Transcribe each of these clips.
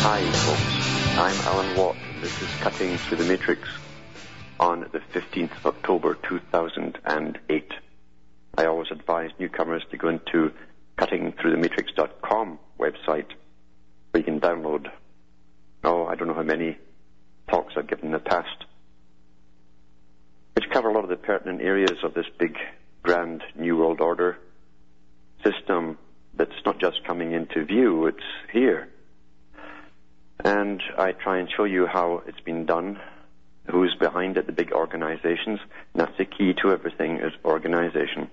Hi, folks. I'm Alan Watt. This is Cutting Through the Matrix on the 15th of October 2008. I always advise newcomers to go into cuttingthroughthematrix.com website where you can download, oh, I don't know how many talks I've given in the past, which cover a lot of the pertinent areas of this big, grand New World Order system that's not just coming into view, it's here and I try and show you how it's been done, who's behind it, the big organizations. And that's the key to everything is organization.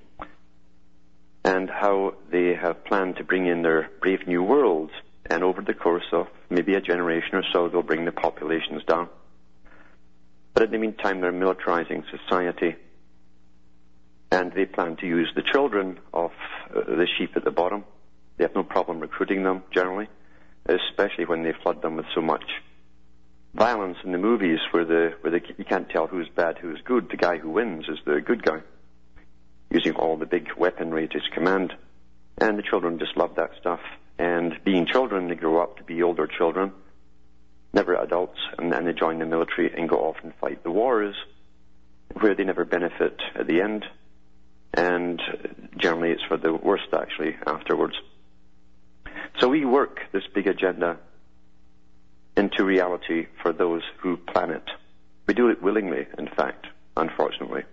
And how they have planned to bring in their brave new world. And over the course of maybe a generation or so, they'll bring the populations down. But in the meantime, they're militarizing society. And they plan to use the children of uh, the sheep at the bottom. They have no problem recruiting them generally especially when they flood them with so much violence in the movies where the where the, you can't tell who's bad, who's good. The guy who wins is the good guy, using all the big weaponry at his command. And the children just love that stuff. And being children, they grow up to be older children, never adults, and then they join the military and go off and fight the wars, where they never benefit at the end. And generally, it's for the worst actually afterwards. So we work this big agenda into reality for those who plan it. We do it willingly, in fact, unfortunately.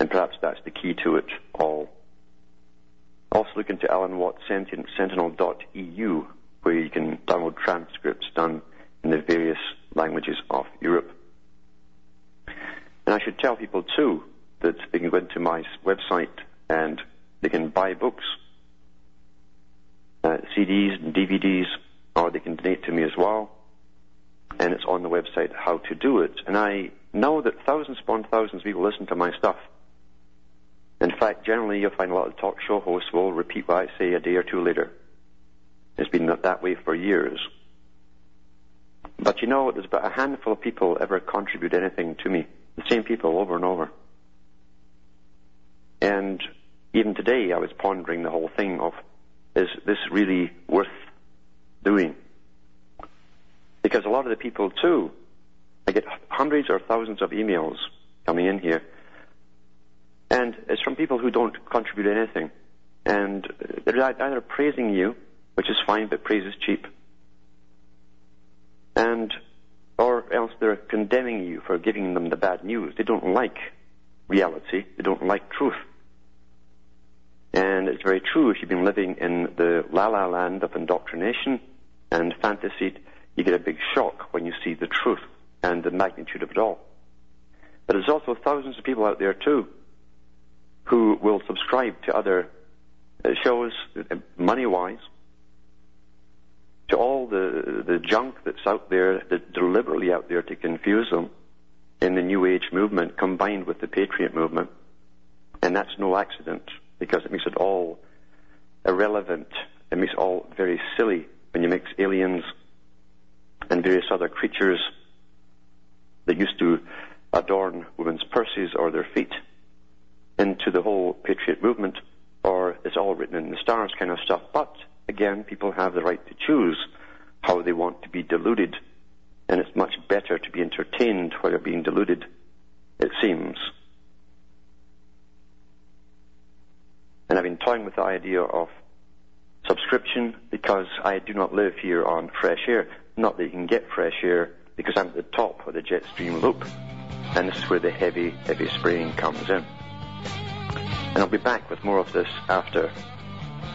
And perhaps that's the key to it all. Also look into Alan Watt Sentinel.eu, where you can download transcripts done in the various languages of Europe. And I should tell people too that they can go into my website and they can buy books uh, CDs and DVDs, or they can donate to me as well. And it's on the website how to do it. And I know that thousands upon thousands of people listen to my stuff. In fact, generally you'll find a lot of talk show hosts will repeat what I say a day or two later. It's been that way for years. But you know, there's about a handful of people ever contribute anything to me. The same people over and over. And even today I was pondering the whole thing of is this really worth doing? Because a lot of the people too, I get hundreds or thousands of emails coming in here, and it's from people who don't contribute anything. And they're either praising you, which is fine, but praise is cheap, and or else they're condemning you for giving them the bad news. They don't like reality. They don't like truth. And it's very true, if you've been living in the la la land of indoctrination and fantasy, you get a big shock when you see the truth and the magnitude of it all. But there's also thousands of people out there too who will subscribe to other uh, shows, uh, money wise, to all the, the junk that's out there, that's deliberately out there to confuse them in the New Age movement combined with the Patriot movement. And that's no accident because it makes it all irrelevant. It makes it all very silly when you mix aliens and various other creatures that used to adorn women's purses or their feet into the whole patriot movement, or it's all written in the stars kind of stuff. But again, people have the right to choose how they want to be deluded, and it's much better to be entertained while you're being deluded, it seems. And I've been toying with the idea of subscription because I do not live here on fresh air. Not that you can get fresh air because I'm at the top of the jet stream loop. And this is where the heavy, heavy spraying comes in. And I'll be back with more of this after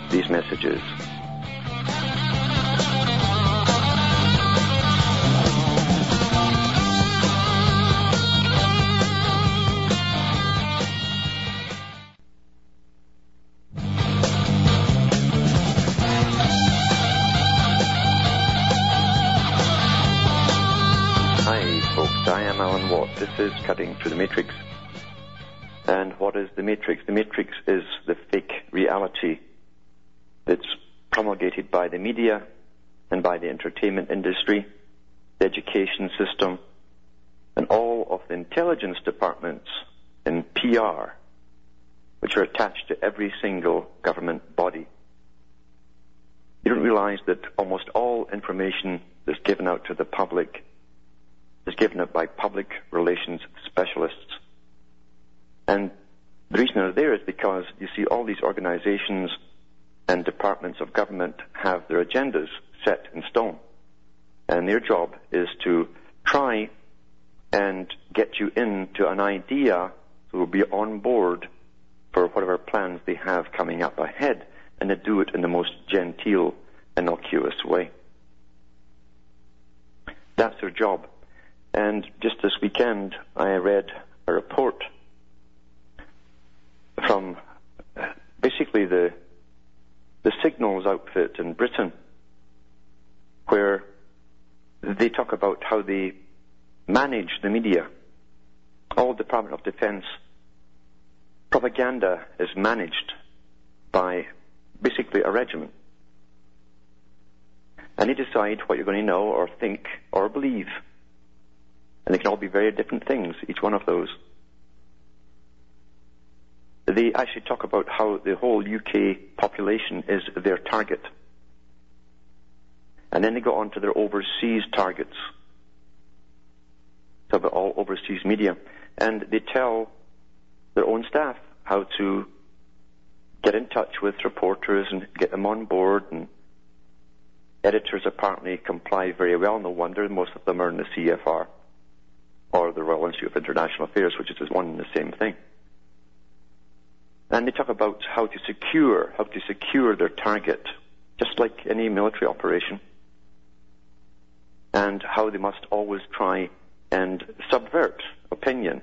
these messages. Is cutting through the matrix. And what is the matrix? The matrix is the fake reality that's promulgated by the media and by the entertainment industry, the education system, and all of the intelligence departments in PR, which are attached to every single government body. You don't realize that almost all information that's given out to the public is given out by public relations specialists. And the reason they're there is because you see all these organizations and departments of government have their agendas set in stone. And their job is to try and get you into an idea who will be on board for whatever plans they have coming up ahead and to do it in the most genteel, innocuous way. That's their job. And just this weekend, I read a report from basically the the signals outfit in Britain, where they talk about how they manage the media. All Department of Defense propaganda is managed by basically a regiment. And they decide what you're going to know or think or believe. And they can all be very different things, each one of those. They actually talk about how the whole UK population is their target. And then they go on to their overseas targets. So about all overseas media. And they tell their own staff how to get in touch with reporters and get them on board and editors apparently comply very well. No wonder most of them are in the CFR or the Royal Institute of International Affairs, which is one and the same thing. And they talk about how to secure, how to secure their target, just like any military operation, and how they must always try and subvert opinion,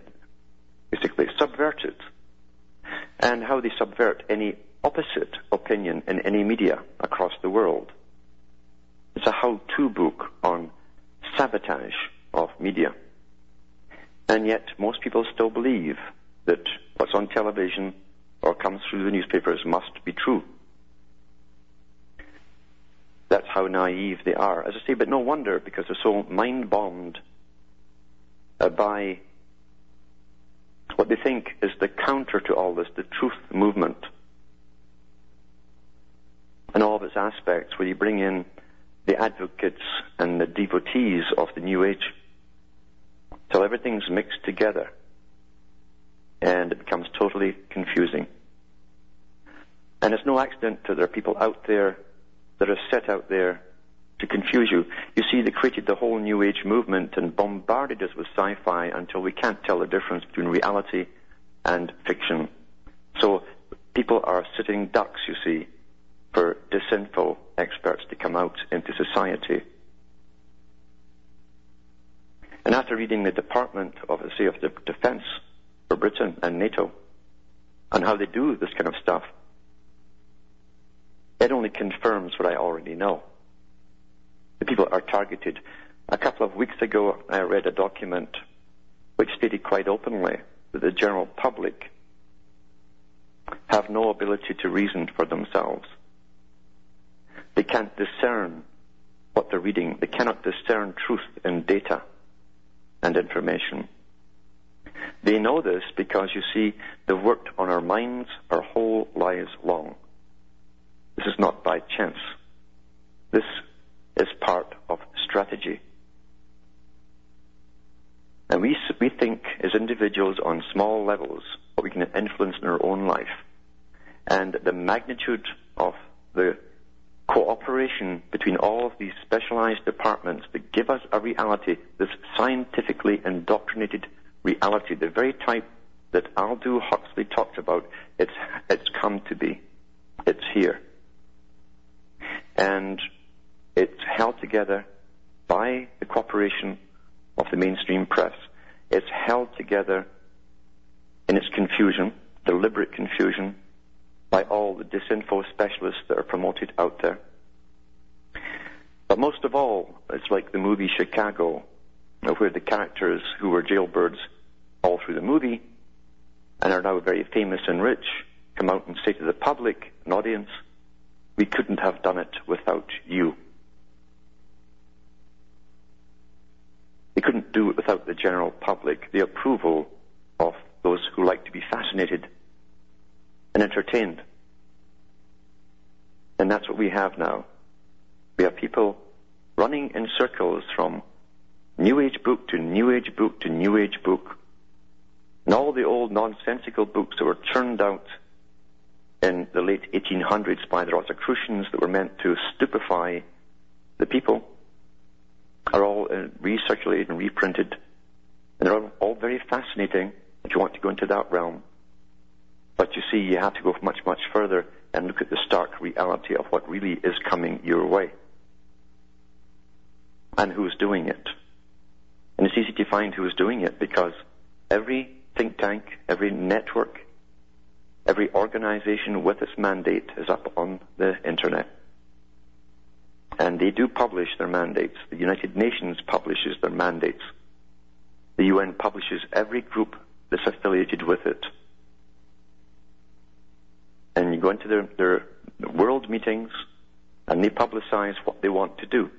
basically subvert it, and how they subvert any opposite opinion in any media across the world. It's a how-to book on sabotage of media. And yet most people still believe that what's on television or comes through the newspapers must be true. That's how naive they are. As I say, but no wonder because they're so mind bombed uh, by what they think is the counter to all this, the truth movement. And all of its aspects, where you bring in the advocates and the devotees of the New Age, till everything's mixed together and it becomes totally confusing. And it's no accident that there are people out there that are set out there to confuse you. You see, they created the whole New Age movement and bombarded us with sci-fi until we can't tell the difference between reality and fiction. So people are sitting ducks, you see, for disinfo experts to come out into society. And after reading the Department of, say, of the Defense for Britain and NATO and how they do this kind of stuff, it only confirms what I already know. The people are targeted. A couple of weeks ago, I read a document which stated quite openly that the general public have no ability to reason for themselves. They can't discern what they're reading. They cannot discern truth in data and information. They know this because you see, they've worked on our minds our whole lives long. This is not by chance. This is part of strategy. And we, we think as individuals on small levels what we can influence in our own life. And the magnitude of the cooperation between all of these specialized departments that give us a reality, this scientifically indoctrinated reality, the very type that Aldous Huxley talked about, it's, it's come to be. It's here. And it's held together by the cooperation of the mainstream press. It's held together in its confusion, deliberate confusion, by all the disinfo specialists that are promoted out there. But most of all, it's like the movie Chicago, where the characters who were jailbirds all through the movie and are now very famous and rich come out and say to the public, an audience, we couldn't have done it without you. We couldn't do it without the general public, the approval of those who like to be fascinated and entertained. And that's what we have now. We have people running in circles from New Age book to New Age book to New Age book. And all the old nonsensical books that were churned out in the late 1800s by the Rosicrucians that were meant to stupefy the people are all uh, recirculated and reprinted. And they're all, all very fascinating if you want to go into that realm. But you see, you have to go much, much further and look at the stark reality of what really is coming your way. And who's doing it. And it's easy to find who's doing it because every think tank, every network, every organization with its mandate is up on the internet. And they do publish their mandates. The United Nations publishes their mandates. The UN publishes every group that's affiliated with it. And you go into their, their world meetings and they publicize what they want to do.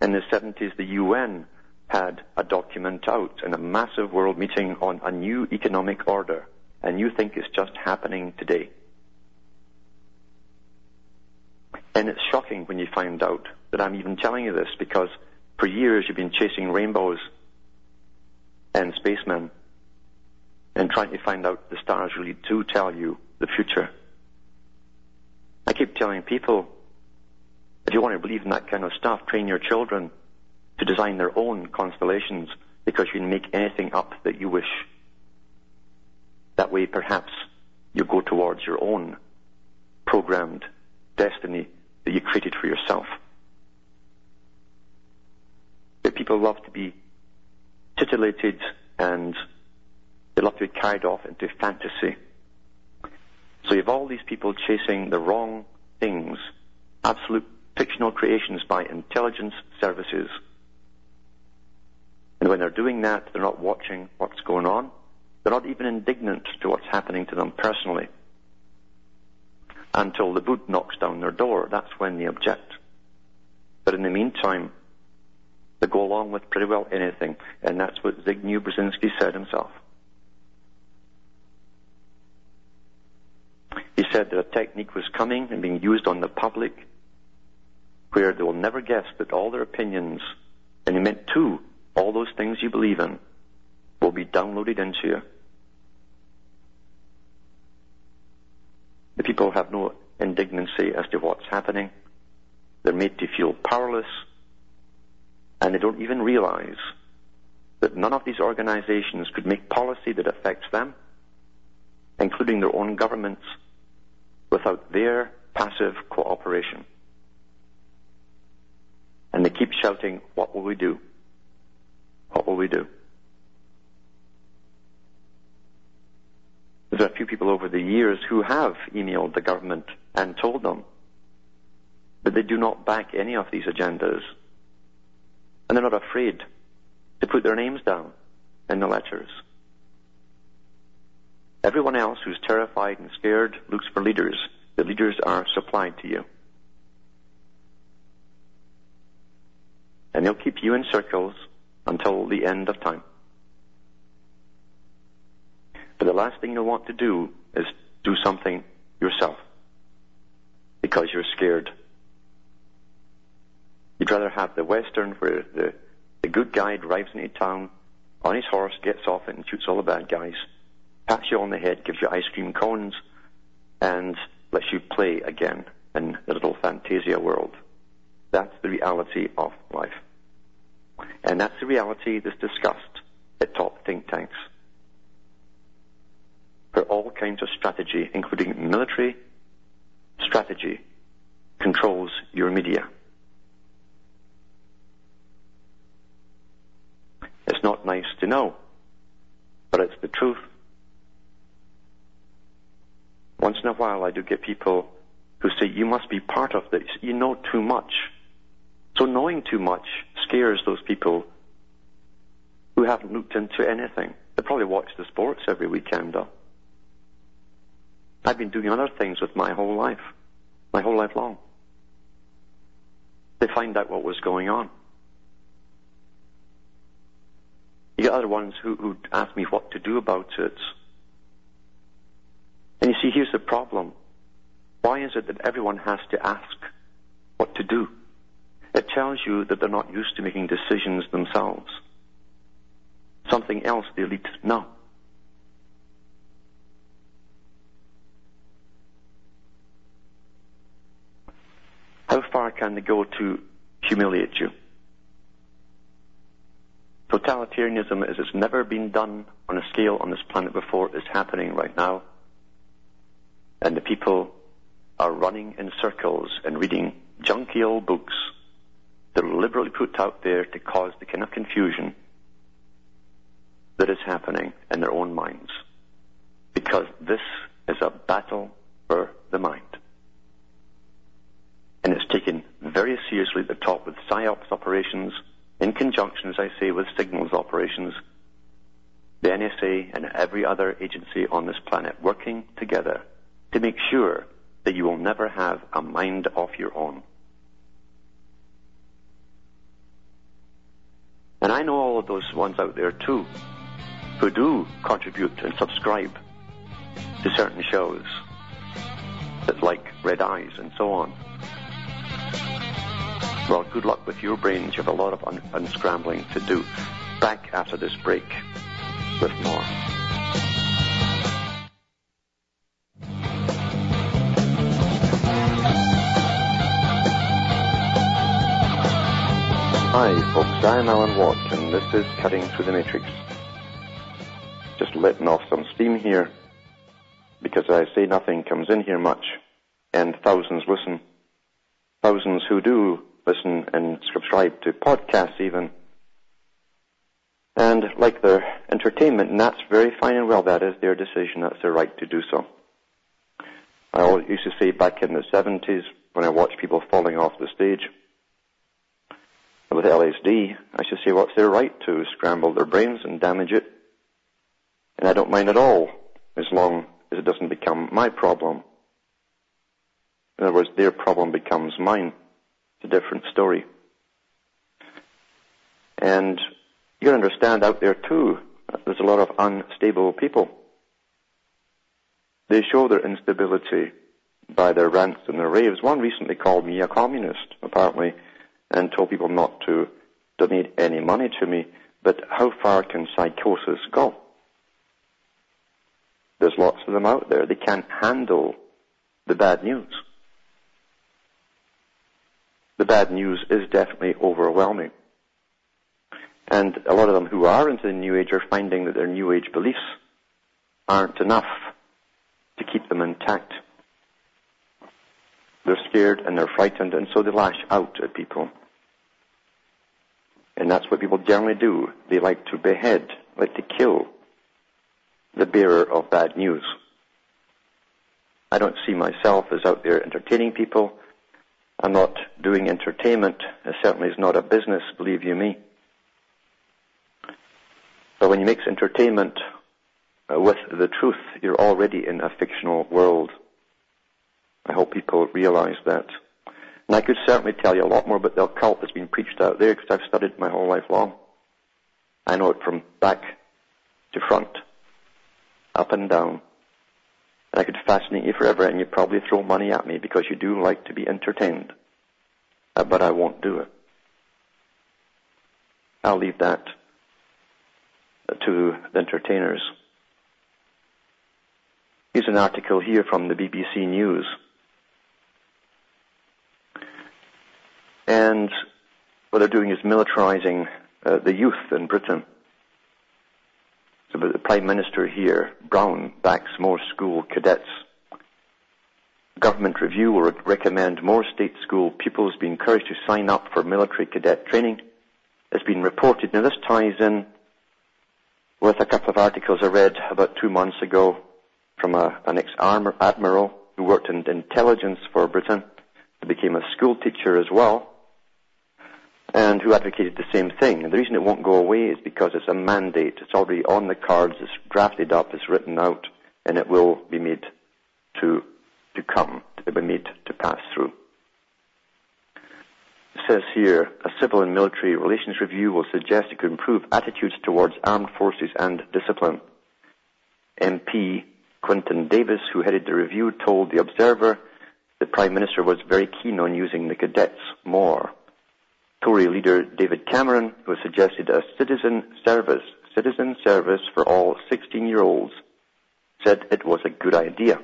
In the 70s, the UN had a document out in a massive world meeting on a new economic order, and you think it's just happening today. And it's shocking when you find out that I'm even telling you this because for years you've been chasing rainbows and spacemen and trying to find out the stars really do tell you the future. I keep telling people, if you want to believe in that kind of stuff, train your children to design their own constellations because you can make anything up that you wish. That way, perhaps, you go towards your own programmed destiny that you created for yourself. But people love to be titillated and they love to be carried off into fantasy. So you have all these people chasing the wrong things, absolute fictional creations by intelligence services. And when they're doing that, they're not watching what's going on. They're not even indignant to what's happening to them personally. Until the boot knocks down their door, that's when they object. But in the meantime, they go along with pretty well anything. And that's what Zbigniew Brzezinski said himself. He said that a technique was coming and being used on the public where they will never guess that all their opinions, and he meant two, all those things you believe in, will be downloaded into you. The people have no indignancy as to what's happening. They're made to feel powerless, and they don't even realize that none of these organizations could make policy that affects them, including their own governments, without their passive cooperation. And they keep shouting, what will we do? What will we do? There are a few people over the years who have emailed the government and told them, but they do not back any of these agendas. And they're not afraid to put their names down in the letters. Everyone else who's terrified and scared looks for leaders. The leaders are supplied to you. And they'll keep you in circles until the end of time. But the last thing you'll want to do is do something yourself because you're scared. You'd rather have the Western where the, the good guy drives into town on his horse, gets off it, and shoots all the bad guys pats you on the head, gives you ice cream cones, and lets you play again in the little fantasia world. That's the reality of life. And that's the reality that's discussed at top think tanks. For all kinds of strategy, including military strategy, controls your media. It's not nice to know, but it's the truth once in a while I do get people who say, you must be part of this. You know too much. So knowing too much scares those people who haven't looked into anything. They probably watch the sports every weekend, though. I've been doing other things with my whole life, my whole life long. They find out what was going on. You get other ones who, who ask me what to do about it. And you see, here's the problem. Why is it that everyone has to ask what to do? It tells you that they're not used to making decisions themselves. Something else the elite know. How far can they go to humiliate you? Totalitarianism, as it's never been done on a scale on this planet before, is happening right now. And the people are running in circles and reading junky old books that are liberally put out there to cause the kind of confusion that is happening in their own minds. Because this is a battle for the mind. And it's taken very seriously at the top with PSYOPs operations, in conjunction, as I say, with signals operations, the NSA and every other agency on this planet working together to make sure that you will never have a mind of your own. And I know all of those ones out there too, who do contribute and subscribe to certain shows that like Red Ice and so on. Well, good luck with your brains. You have a lot of un- unscrambling to do. Back after this break with more. Hi, folks. I'm Alan Watt, and this is Cutting Through the Matrix. Just letting off some steam here, because I say nothing comes in here much, and thousands listen. Thousands who do listen and subscribe to podcasts even. And like their entertainment, and that's very fine and well. That is their decision. That's their right to do so. I always used to say back in the 70s when I watched people falling off the stage, with LSD, I should say, what's their right to scramble their brains and damage it? And I don't mind at all, as long as it doesn't become my problem. In other words, their problem becomes mine. It's a different story. And you gotta understand out there too, there's a lot of unstable people. They show their instability by their rants and their raves. One recently called me a communist, apparently and told people not to donate any money to me. But how far can psychosis go? There's lots of them out there. They can't handle the bad news. The bad news is definitely overwhelming. And a lot of them who are into the New Age are finding that their New Age beliefs aren't enough to keep them intact. They're scared and they're frightened, and so they lash out at people. And that's what people generally do. They like to behead, like to kill the bearer of bad news. I don't see myself as out there entertaining people. I'm not doing entertainment. It certainly is not a business, believe you me. But when you mix entertainment uh, with the truth, you're already in a fictional world. People realize that. And I could certainly tell you a lot more about the occult that's been preached out there because I've studied my whole life long. I know it from back to front, up and down. And I could fascinate you forever and you'd probably throw money at me because you do like to be entertained. Uh, but I won't do it. I'll leave that to the entertainers. Here's an article here from the BBC News. And what they're doing is militarizing uh, the youth in Britain. So the Prime Minister here, Brown, backs more school cadets. Government review will recommend more state school pupils be encouraged to sign up for military cadet training. It's been reported. Now this ties in with a couple of articles I read about two months ago from a, an ex-admiral who worked in intelligence for Britain, who became a school teacher as well, and who advocated the same thing. And the reason it won't go away is because it's a mandate. It's already on the cards. It's drafted up. It's written out, and it will be made to to come. It will be made to pass through. It says here, a civil and military relations review will suggest it could improve attitudes towards armed forces and discipline. MP Quentin Davies, who headed the review, told the Observer the Prime Minister was very keen on using the cadets more. Tory leader David Cameron, who suggested a citizen service, citizen service for all 16-year-olds, said it was a good idea.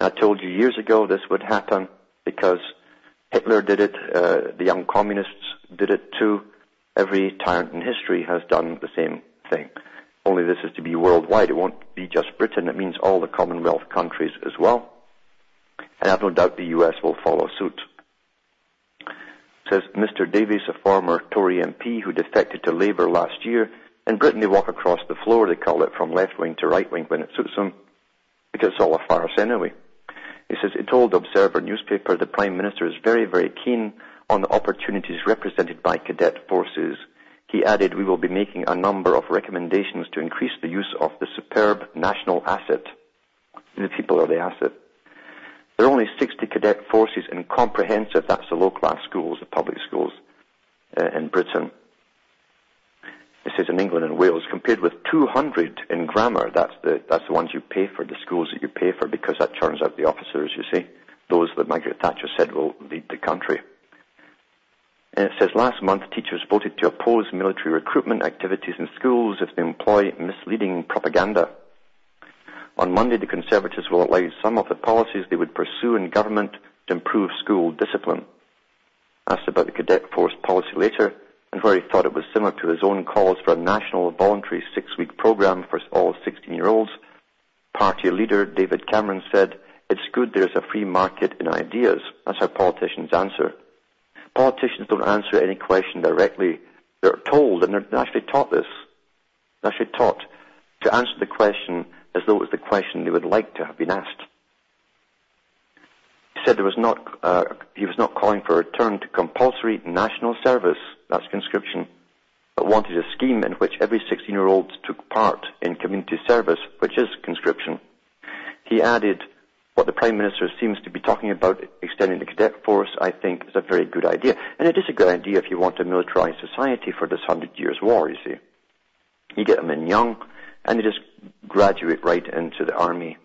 I told you years ago this would happen because Hitler did it, uh, the young communists did it too. Every tyrant in history has done the same thing. Only this is to be worldwide. It won't be just Britain. It means all the Commonwealth countries as well. And I have no doubt the US will follow suit. Says Mr. Davies, a former Tory MP who defected to Labour last year. In Britain, they walk across the floor, they call it, from left wing to right wing when it suits them, because it's all a farce anyway. He says, he told Observer newspaper the Prime Minister is very, very keen on the opportunities represented by cadet forces. He added, we will be making a number of recommendations to increase the use of the superb national asset. The people are the asset. There are only 60 cadet forces in comprehensive, that's the low-class schools, the public schools uh, in Britain. This is in England and Wales, compared with 200 in grammar, that's the, that's the ones you pay for, the schools that you pay for, because that turns out the officers, you see. Those that Margaret Thatcher said will lead the country. And it says last month teachers voted to oppose military recruitment activities in schools if they employ misleading propaganda. On Monday, the Conservatives will outline some of the policies they would pursue in government to improve school discipline. Asked about the cadet force policy later, and where he thought it was similar to his own calls for a national voluntary six-week program for all 16-year-olds, party leader David Cameron said, it's good there's a free market in ideas. That's how politicians answer. Politicians don't answer any question directly. They're told, and they're actually taught this. They're actually taught to answer the question as though it was the question they would like to have been asked. He said there was not, uh, he was not calling for a return to compulsory national service, that's conscription, but wanted a scheme in which every 16-year-old took part in community service, which is conscription. He added, what the Prime Minister seems to be talking about, extending the cadet force, I think is a very good idea. And it is a good idea if you want to militarize society for this hundred years war, you see. You get them in young, and they just graduate right into the army.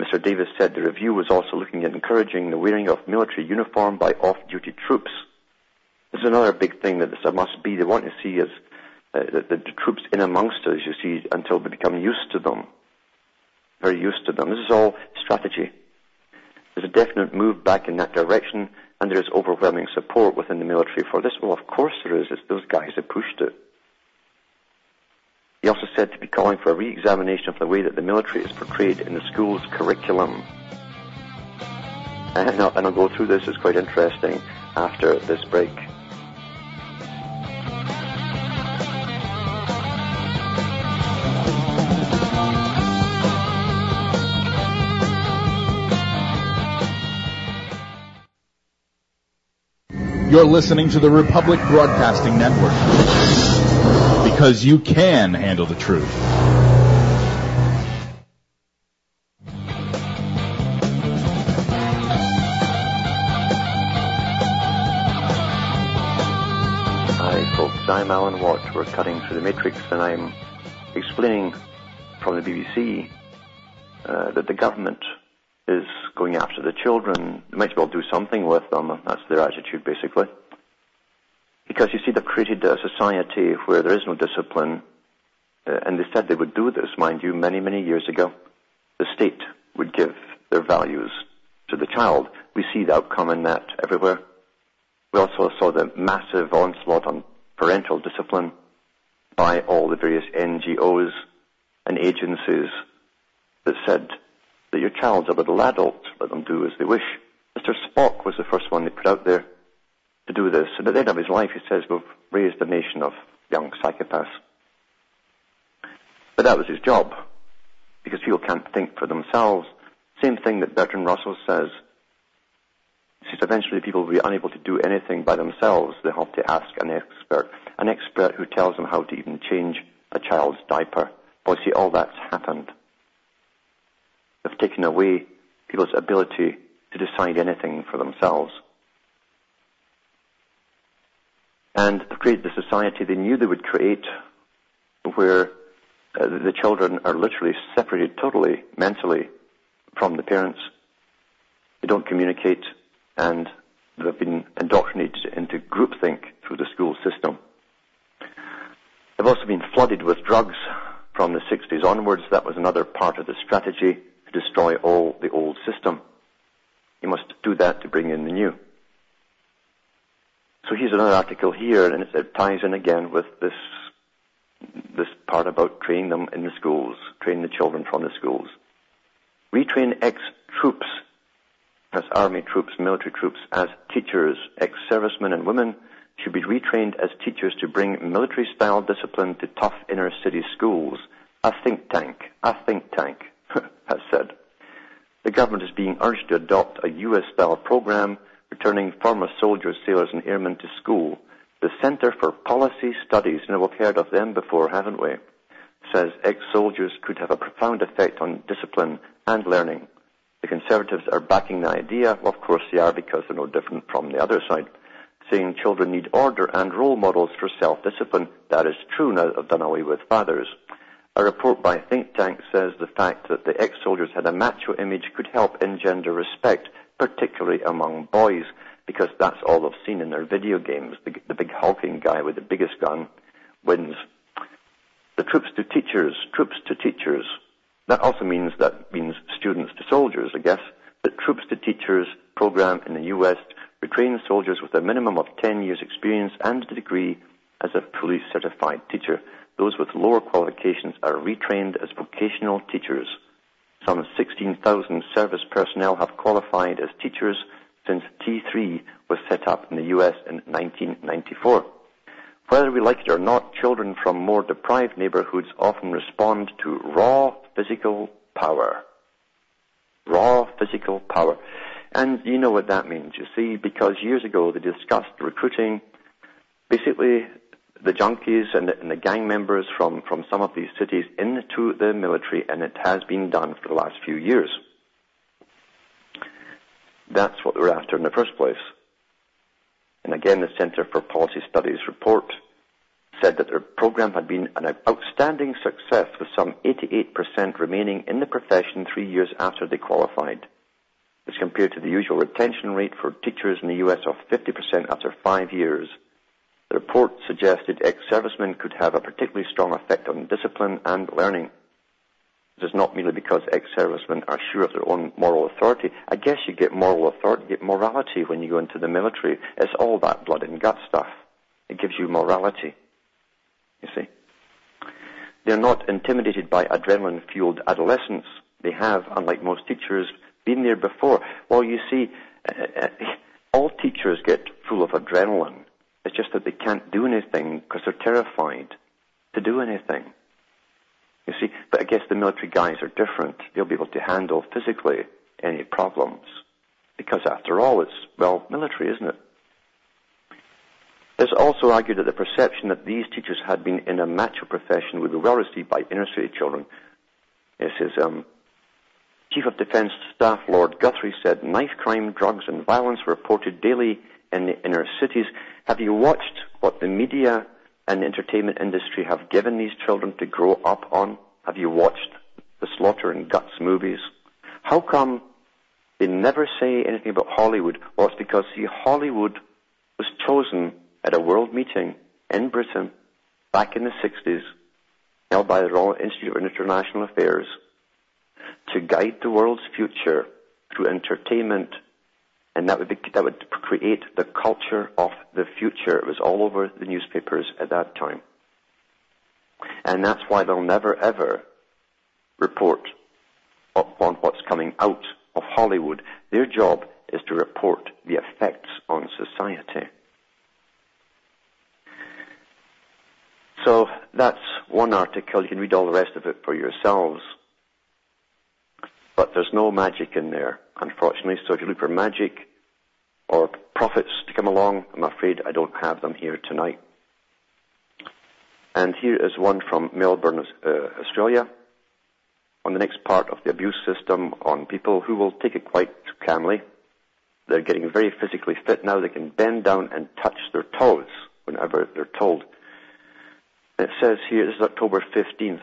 Mr. Davies said the review was also looking at encouraging the wearing of military uniform by off-duty troops. This is another big thing that must be. They want to see as uh, the, the, the troops in amongst us, you see, until they become used to them. Very used to them. This is all strategy. There's a definite move back in that direction, and there is overwhelming support within the military for this. Well, of course there is. It's those guys that pushed it. Said to be calling for a re-examination of the way that the military is portrayed in the school's curriculum. Uh, and I'll, and I'll go through this, it's quite interesting after this break. You're listening to the Republic Broadcasting Network because you can handle the truth. Hi, folks. I'm Alan Watt. We're cutting through the matrix, and I'm explaining from the BBC uh, that the government is going after the children. They might as well do something with them. That's their attitude, basically. Because you see, they've created a society where there is no discipline, uh, and they said they would do this, mind you, many, many years ago. The state would give their values to the child. We see the outcome in that everywhere. We also saw the massive onslaught on parental discipline by all the various NGOs and agencies that said that your child's a little adult, let them do as they wish. Mr. Spock was the first one they put out there to do this. And at the end of his life, he says, we've raised a nation of young psychopaths. But that was his job, because people can't think for themselves. Same thing that Bertrand Russell says. Since eventually people will be unable to do anything by themselves, they have to ask an expert, an expert who tells them how to even change a child's diaper. Well, see, all that's happened. They've taken away people's ability to decide anything for themselves. And they've the society they knew they would create where uh, the children are literally separated totally mentally from the parents. They don't communicate and they've been indoctrinated into groupthink through the school system. They've also been flooded with drugs from the 60s onwards. That was another part of the strategy to destroy all the old system. You must do that to bring in the new. So here's another article here, and it ties in again with this this part about training them in the schools, training the children from the schools. Retrain ex-troops, as army troops, military troops, as teachers, ex-servicemen and women should be retrained as teachers to bring military-style discipline to tough inner-city schools. A think tank, a think tank, has said. The government is being urged to adopt a U.S.-style program returning former soldiers, sailors and airmen to school the Center for Policy Studies, you know, we've heard of them before, haven't we? Says ex-soldiers could have a profound effect on discipline and learning. The Conservatives are backing the idea. Well, of course they are because they're no different from the other side. Saying children need order and role models for self-discipline. That is true now that they've done away with fathers. A report by a think tank says the fact that the ex-soldiers had a macho image could help engender respect, particularly among boys because that's all they've seen in their video games. The, the big hulking guy with the biggest gun wins. The troops to teachers, troops to teachers. That also means that means students to soldiers, I guess. The troops to teachers program in the U.S. retrains soldiers with a minimum of 10 years experience and a degree as a police certified teacher. Those with lower qualifications are retrained as vocational teachers. Some 16,000 service personnel have qualified as teachers since T3 was set up in the US in 1994. Whether we like it or not, children from more deprived neighborhoods often respond to raw physical power. Raw physical power. And you know what that means, you see, because years ago they discussed recruiting basically the junkies and the, and the, gang members from, from some of these cities into the military, and it has been done for the last few years. That's what we're after in the first place. And again, the Center for Policy Studies report said that their program had been an outstanding success with some 88% remaining in the profession three years after they qualified. As compared to the usual retention rate for teachers in the US of 50% after five years. The report suggested ex-servicemen could have a particularly strong effect on discipline and learning. This is not merely because ex-servicemen are sure of their own moral authority. I guess you get moral authority, you get morality when you go into the military. It's all that blood and gut stuff. It gives you morality. You see? They're not intimidated by adrenaline-fueled adolescence. They have, unlike most teachers, been there before. Well, you see, uh, uh, all teachers get full of adrenaline. It's just that they can't do anything because they're terrified to do anything. You see, but I guess the military guys are different. They'll be able to handle physically any problems. Because after all, it's, well, military, isn't it? There's also argued that the perception that these teachers had been in a macho profession would be well received by inner city children. This is um, Chief of Defence Staff Lord Guthrie said knife crime, drugs and violence were reported daily in the inner cities. Have you watched what the media and entertainment industry have given these children to grow up on? Have you watched the Slaughter and Guts movies? How come they never say anything about Hollywood? Well, it's because, see, Hollywood was chosen at a world meeting in Britain back in the 60s, held by the Royal Institute of International Affairs, to guide the world's future through entertainment and that would, be, that would create the culture of the future. It was all over the newspapers at that time. And that's why they'll never ever report on what's coming out of Hollywood. Their job is to report the effects on society. So that's one article. You can read all the rest of it for yourselves. But there's no magic in there, unfortunately. So if you look for magic, or prophets to come along. I'm afraid I don't have them here tonight. And here is one from Melbourne, uh, Australia, on the next part of the abuse system on people who will take it quite calmly. They're getting very physically fit now. They can bend down and touch their toes whenever they're told. it says here, this is October 15th,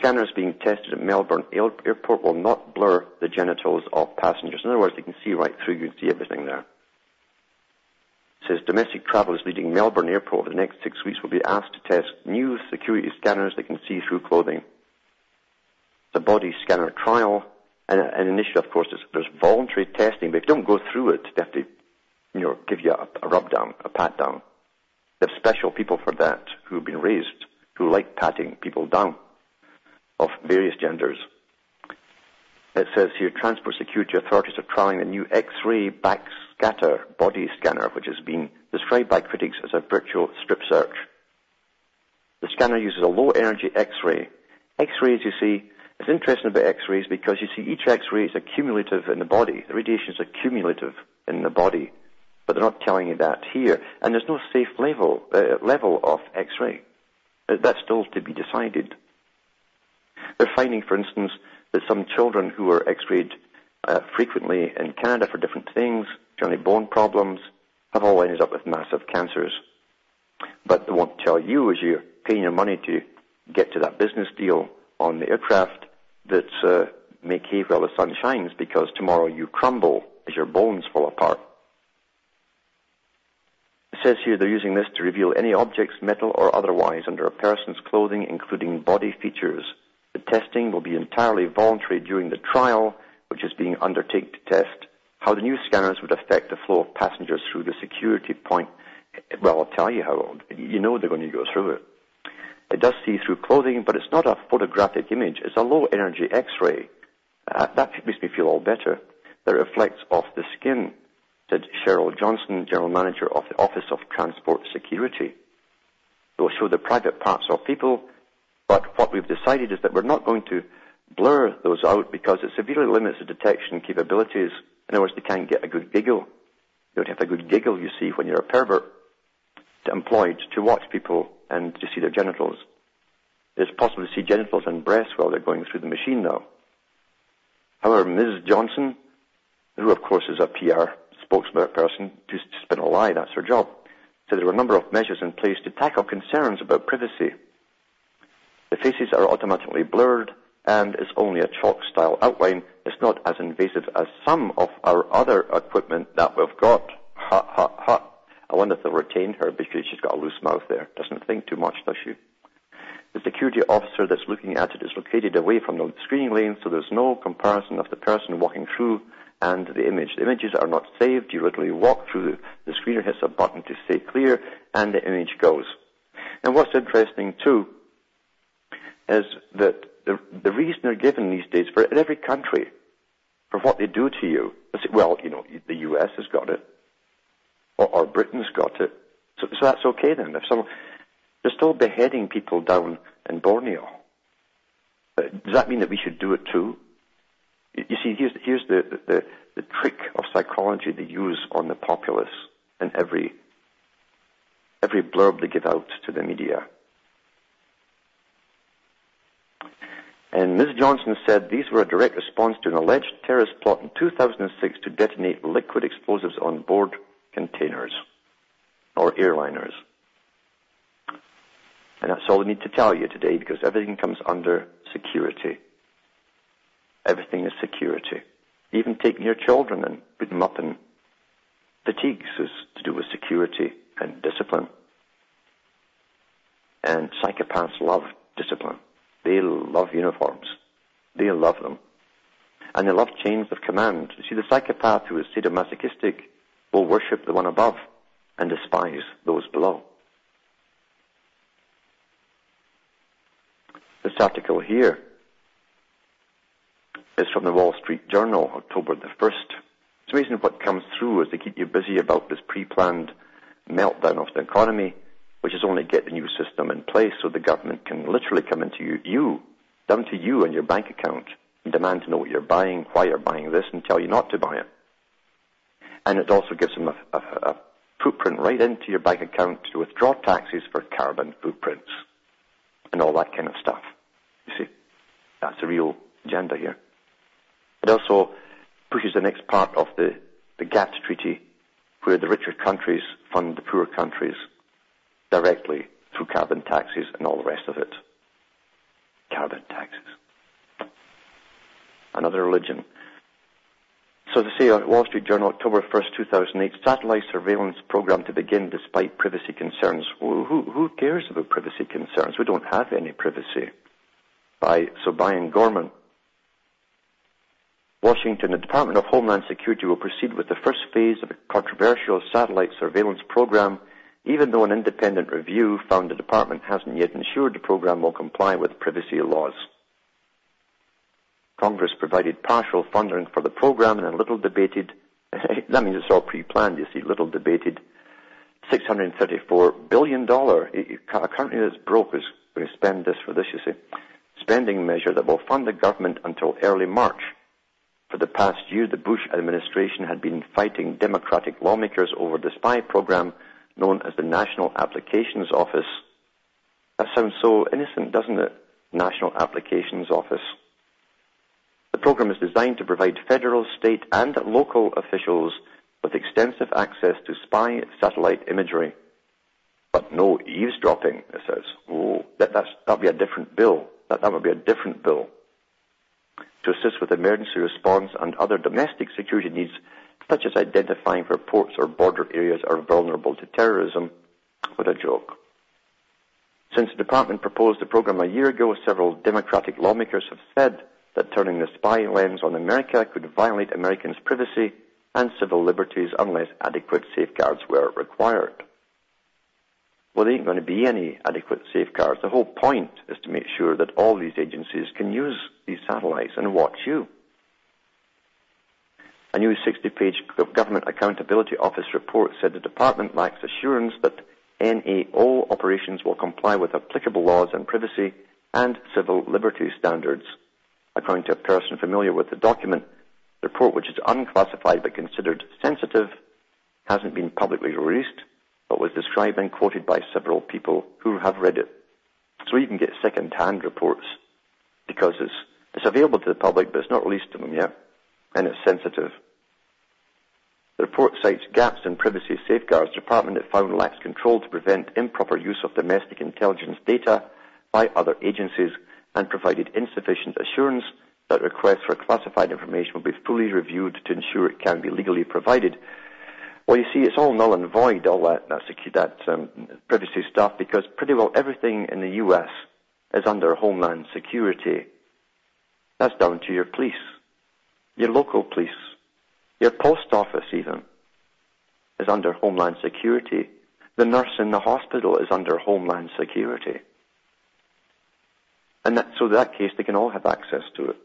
scanners being tested at Melbourne Airport will not blur the genitals of passengers. In other words, they can see right through. You can see everything there. It says domestic travellers leaving Melbourne Airport over the next six weeks will be asked to test new security scanners that can see through clothing. It's a body scanner trial, and an initiative, of course, is there's voluntary testing, but if you don't go through it, they have to, you know, give you a, a rub down, a pat down. They have special people for that who have been raised, who like patting people down of various genders. It says here, Transport Security Authorities are trialing the new X-ray backscatter body scanner, which has been described by critics as a virtual strip search. The scanner uses a low-energy X-ray. X-rays, you see, it's interesting about X-rays because you see each X-ray is accumulative in the body. The radiation is accumulative in the body, but they're not telling you that here. And there's no safe level uh, level of X-ray. Uh, that's still to be decided. They're finding, for instance, that some children who are x-rayed uh, frequently in Canada for different things, generally bone problems, have all ended up with massive cancers. But they won't tell you as you're paying your money to get to that business deal on the aircraft that uh, make hay while the sun shines because tomorrow you crumble as your bones fall apart. It says here they're using this to reveal any objects, metal or otherwise, under a person's clothing, including body features the testing will be entirely voluntary during the trial, which is being undertaken to test how the new scanners would affect the flow of passengers through the security point. Well, I'll tell you how. You know they're going to go through it. It does see through clothing, but it's not a photographic image. It's a low energy X-ray. Uh, that makes me feel all better. That reflects off the skin, said Cheryl Johnson, General Manager of the Office of Transport Security. It will show the private parts of people but what we've decided is that we're not going to blur those out because it severely limits the detection capabilities. In other words, they can't get a good giggle. You don't have a good giggle, you see, when you're a pervert employed to watch people and to see their genitals. It's possible to see genitals and breasts while they're going through the machine now. However, Ms. Johnson, who of course is a PR spokesperson, to spin a lie, that's her job, said there were a number of measures in place to tackle concerns about privacy the faces are automatically blurred and is only a chalk-style outline. It's not as invasive as some of our other equipment that we've got. Ha, ha, ha. I wonder if they'll retain her because she's got a loose mouth there. Doesn't think too much, does she? The security officer that's looking at it is located away from the screening lane, so there's no comparison of the person walking through and the image. The images are not saved. You literally walk through. The screener hits a button to say clear, and the image goes. And what's interesting too is that the, the reason they're given these days for every country for what they do to you. Say, Well, you know, the U.S. has got it, or, or Britain's got it, so, so that's okay then. If someone they're still beheading people down in Borneo, uh, does that mean that we should do it too? You, see, here's here's the, the the trick of psychology they use on the populace in every every blurb they give out to the media. And Ms. Johnson said these were a direct response to an alleged terrorist plot in 2006 to detonate liquid explosives on board containers or airliners. And that's all I need to tell you today because everything comes under security. Everything is security. Even taking your children and putting them up in fatigues is to do with security and discipline. And psychopaths love discipline. They love uniforms. They love them. And they love chains of command. You see, the psychopath who is sadomasochistic will worship the one above and despise those below. This article here is from the Wall Street Journal, October the 1st. It's amazing what comes through as they keep you busy about this pre-planned meltdown of the economy which is only get the new system in place so the government can literally come into you, you down to you and your bank account and demand to know what you're buying, why you're buying this, and tell you not to buy it. and it also gives them a, a, a footprint right into your bank account to withdraw taxes for carbon footprints and all that kind of stuff. You see, that's the real agenda here. It also pushes the next part of the, the GATT treaty where the richer countries fund the poor countries directly through carbon taxes and all the rest of it. Carbon taxes. Another religion. So to say, Wall Street Journal, October 1st, 2008, satellite surveillance program to begin despite privacy concerns. Well, who, who cares about privacy concerns? We don't have any privacy. By, so Gorman. Washington, the Department of Homeland Security will proceed with the first phase of a controversial satellite surveillance program, even though an independent review found the department hasn't yet ensured the program will comply with privacy laws. Congress provided partial funding for the program and a little debated, that means it's all pre-planned, you see, little debated $634 billion, a country that's broke is going to spend this for this, you see, spending measure that will fund the government until early March. For the past year, the Bush administration had been fighting Democratic lawmakers over the spy program known as the National Applications Office. That sounds so innocent, doesn't it? National Applications Office. The program is designed to provide federal, state, and local officials with extensive access to spy satellite imagery. But no eavesdropping, it says. Oh, that, that'll be a different bill. That, that would be a different bill. To assist with emergency response and other domestic security needs, such as identifying where ports or border areas are vulnerable to terrorism. What a joke. Since the department proposed the program a year ago, several Democratic lawmakers have said that turning the spy lens on America could violate Americans' privacy and civil liberties unless adequate safeguards were required. Well, there ain't going to be any adequate safeguards. The whole point is to make sure that all these agencies can use these satellites and watch you. A new 60-page Government Accountability Office report said the department lacks assurance that NAO operations will comply with applicable laws on privacy and civil liberty standards according to a person familiar with the document, the report, which is unclassified but considered sensitive, hasn't been publicly released, but was described and quoted by several people who have read it. So you can get second-hand reports because it's, it's available to the public, but it's not released to them yet, and it's sensitive. The report cites gaps in privacy safeguards. The department it found lacks control to prevent improper use of domestic intelligence data by other agencies and provided insufficient assurance that requests for classified information will be fully reviewed to ensure it can be legally provided. Well, you see, it's all null and void, all that, that, that um, privacy stuff, because pretty well everything in the U.S. is under Homeland Security. That's down to your police, your local police, your post office even is under Homeland Security. The nurse in the hospital is under Homeland Security. And that, so in that case, they can all have access to it.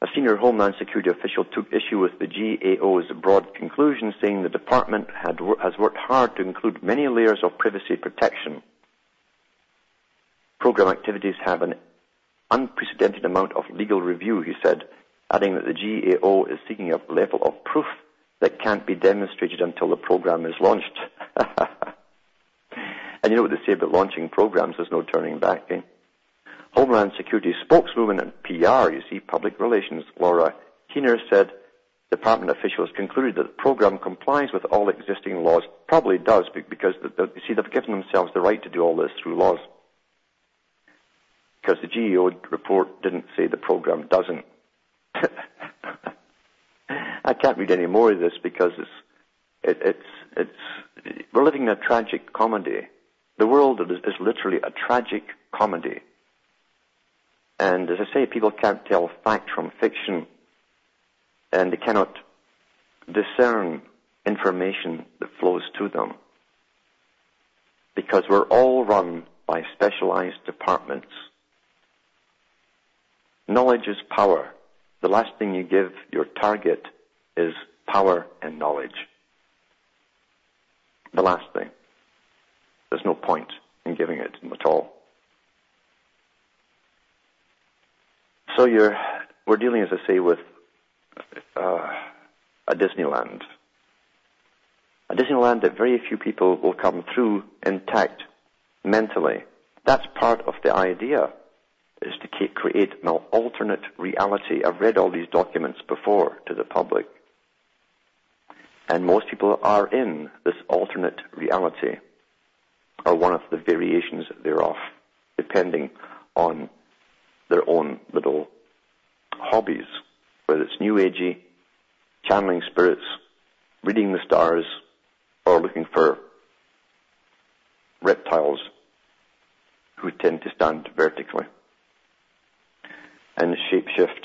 A senior Homeland Security official took issue with the GAO's broad conclusion, saying the department had, has worked hard to include many layers of privacy protection. Program activities have an unprecedented amount of legal review, he said, adding that the GAO is seeking a level of proof that can't be demonstrated until the program is launched. And you know what they say about launching programs, there's no turning back. Eh? Homeland Security spokeswoman and PR, you see, public relations, Laura Keehner said department officials concluded that the program complies with all existing laws. Probably does, because you see, they've given themselves the right to do all this through laws. Because the GAO report didn't say the program doesn't. I can't read any more of this because it's, it, it's, it's, we're living in a tragic comedy the world is, is literally a tragic comedy. And as I say, people can't tell fact from fiction, and they cannot discern information that flows to them. Because we're all run by specialized departments. Knowledge is power. The last thing you give your target is power and knowledge. The last thing. There's no point in giving it at all. So you're, we're dealing, as I say, with uh, a Disneyland. A Disneyland that very few people will come through intact mentally. That's part of the idea, is to create an alternate reality. I've read all these documents before to the public. And most people are in this alternate reality, or one of the variations thereof, depending on their own little hobbies, whether it's New Agey, channeling spirits, reading the stars, or looking for reptiles who tend to stand vertically and shapeshift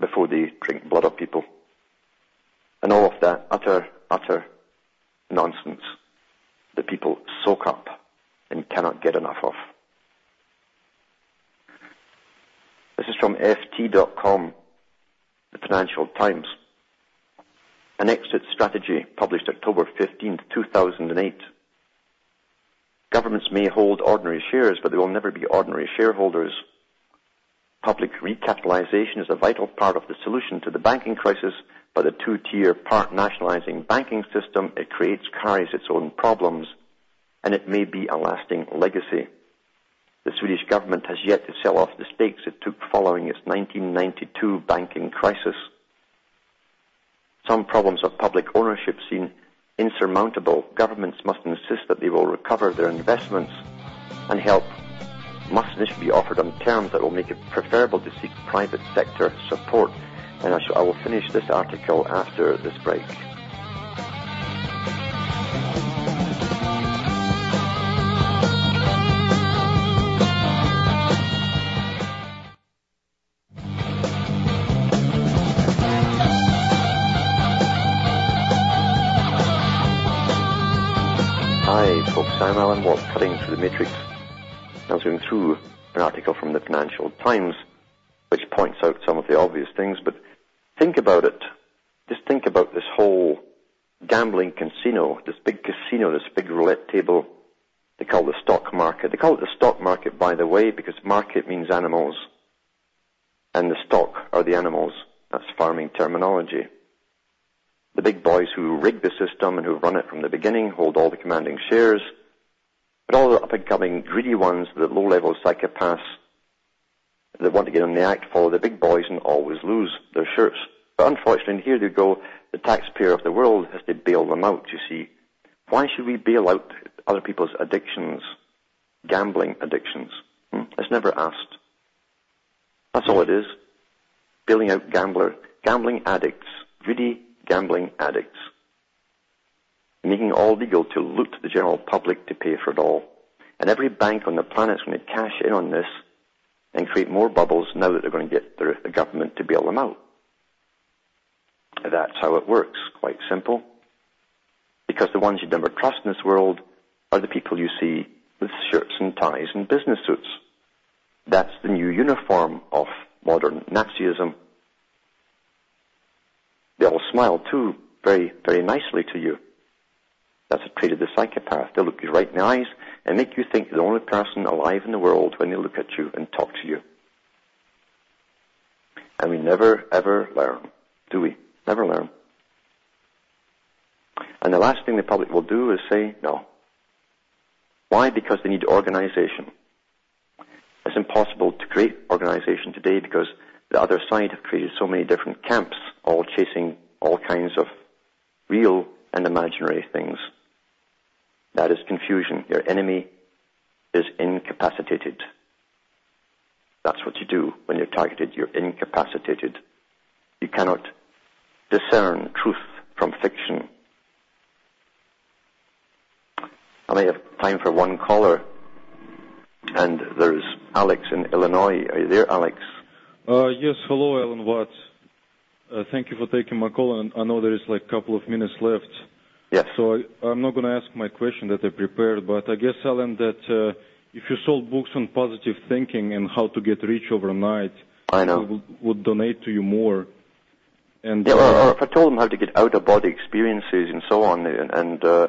before they drink blood of people. And all of that utter, utter nonsense that people soak up and cannot get enough of. This is from FT.com, the Financial Times. An exit strategy published October 15, 2008. Governments may hold ordinary shares, but they will never be ordinary shareholders. Public recapitalization is a vital part of the solution to the banking crisis, but the two-tier part nationalizing banking system it creates carries its own problems, and it may be a lasting legacy. The Swedish government has yet to sell off the stakes it took following its 1992 banking crisis. Some problems of public ownership seem insurmountable. Governments must insist that they will recover their investments and help must initially be offered on terms that will make it preferable to seek private sector support. And I, shall, I will finish this article after this break. Hi, folks. I'm Alan Watt, cutting through the matrix. I was going through an article from the Financial Times which points out some of the obvious things, but think about it. Just think about this whole gambling casino, this big casino, this big roulette table they call it the stock market. They call it the stock market, by the way, because market means animals, and the stock are the animals. That's farming terminology. The big boys who rig the system and who run it from the beginning hold all the commanding shares. But all the up and coming greedy ones, the low level psychopaths that want to get in the act, follow the big boys and always lose their shirts. But unfortunately, here they go, the taxpayer of the world has to bail them out, you see. Why should we bail out other people's addictions, gambling addictions? Hmm? It's never asked. That's all it is. Bailing out gambler, gambling addicts, greedy gambling addicts. Making all legal to loot the general public to pay for it all. And every bank on the planet is going to cash in on this and create more bubbles now that they're going to get the, the government to bail them out. That's how it works. Quite simple. Because the ones you'd never trust in this world are the people you see with shirts and ties and business suits. That's the new uniform of modern Nazism. They all smile too, very, very nicely to you. That's a trait of the psychopath. They look you right in the eyes and make you think you're the only person alive in the world when they look at you and talk to you. And we never, ever learn, do we? Never learn. And the last thing the public will do is say no. Why? Because they need organization. It's impossible to create organization today because the other side have created so many different camps, all chasing all kinds of real and imaginary things. That is confusion. Your enemy is incapacitated. That's what you do when you're targeted. You're incapacitated. You cannot discern truth from fiction. I may have time for one caller. And there's Alex in Illinois. Are you there, Alex? Uh, yes, hello, Alan Watts. Uh, thank you for taking my call, and I know there is like a couple of minutes left. Yes. So I'm not going to ask my question that I prepared, but I guess, Alan, that uh, if you sold books on positive thinking and how to get rich overnight, I know. people would donate to you more. And Yeah, or, uh, if I told them how to get out of body experiences and so on, and, and uh,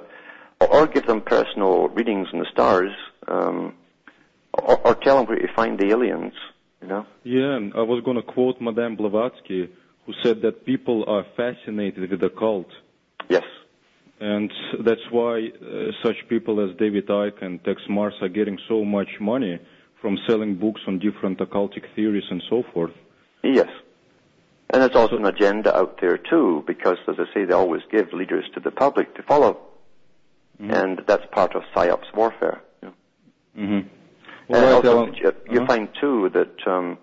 or, give them personal readings in the stars, um, or, or tell them where to find the aliens, you know. yeah, and I was going to quote Madame Blavatsky, who said that people are fascinated with the cult. Yes. And that's why uh, such people as David Icke and Texe Marrs are getting so much money from selling books on different occultic theories and so forth. Yes. And there's also an agenda out there too, because as I say, they always give leaders to the public to follow. Mm-hmm. And that's part of PSYOP's warfare. Yeah. Mm-hmm. Well, also, you, you uh-huh. find too that um,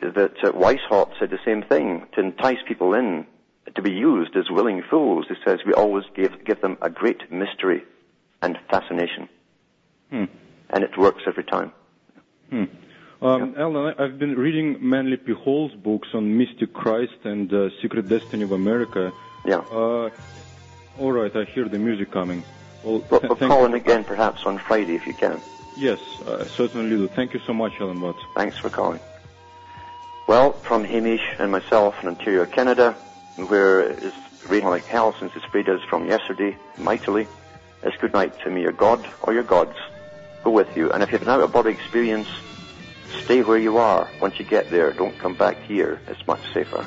that uh, Weishaupt said the same thing to entice people in to be used as willing fools. He says we always give give them a great mystery and fascination, hmm. and it works every time. Hmm. Um, yeah. Alan, I've been reading Manly P. Hall's books on Mystic Christ and uh, Secret Destiny of America. Yeah. Uh, all right, I hear the music coming. Well, but, th- call in again perhaps on Friday if you can. Yes, uh, certainly do. Thank you so much, Alan Watts. Thanks for calling. Well, from Hamish and myself in Ontario, Canada, where it's raining like hell since it's freed us from yesterday, mightily, it's good night to me, your God or your gods go with you. And if you have an out-of-body experience, stay where you are. Once you get there, don't come back here. It's much safer.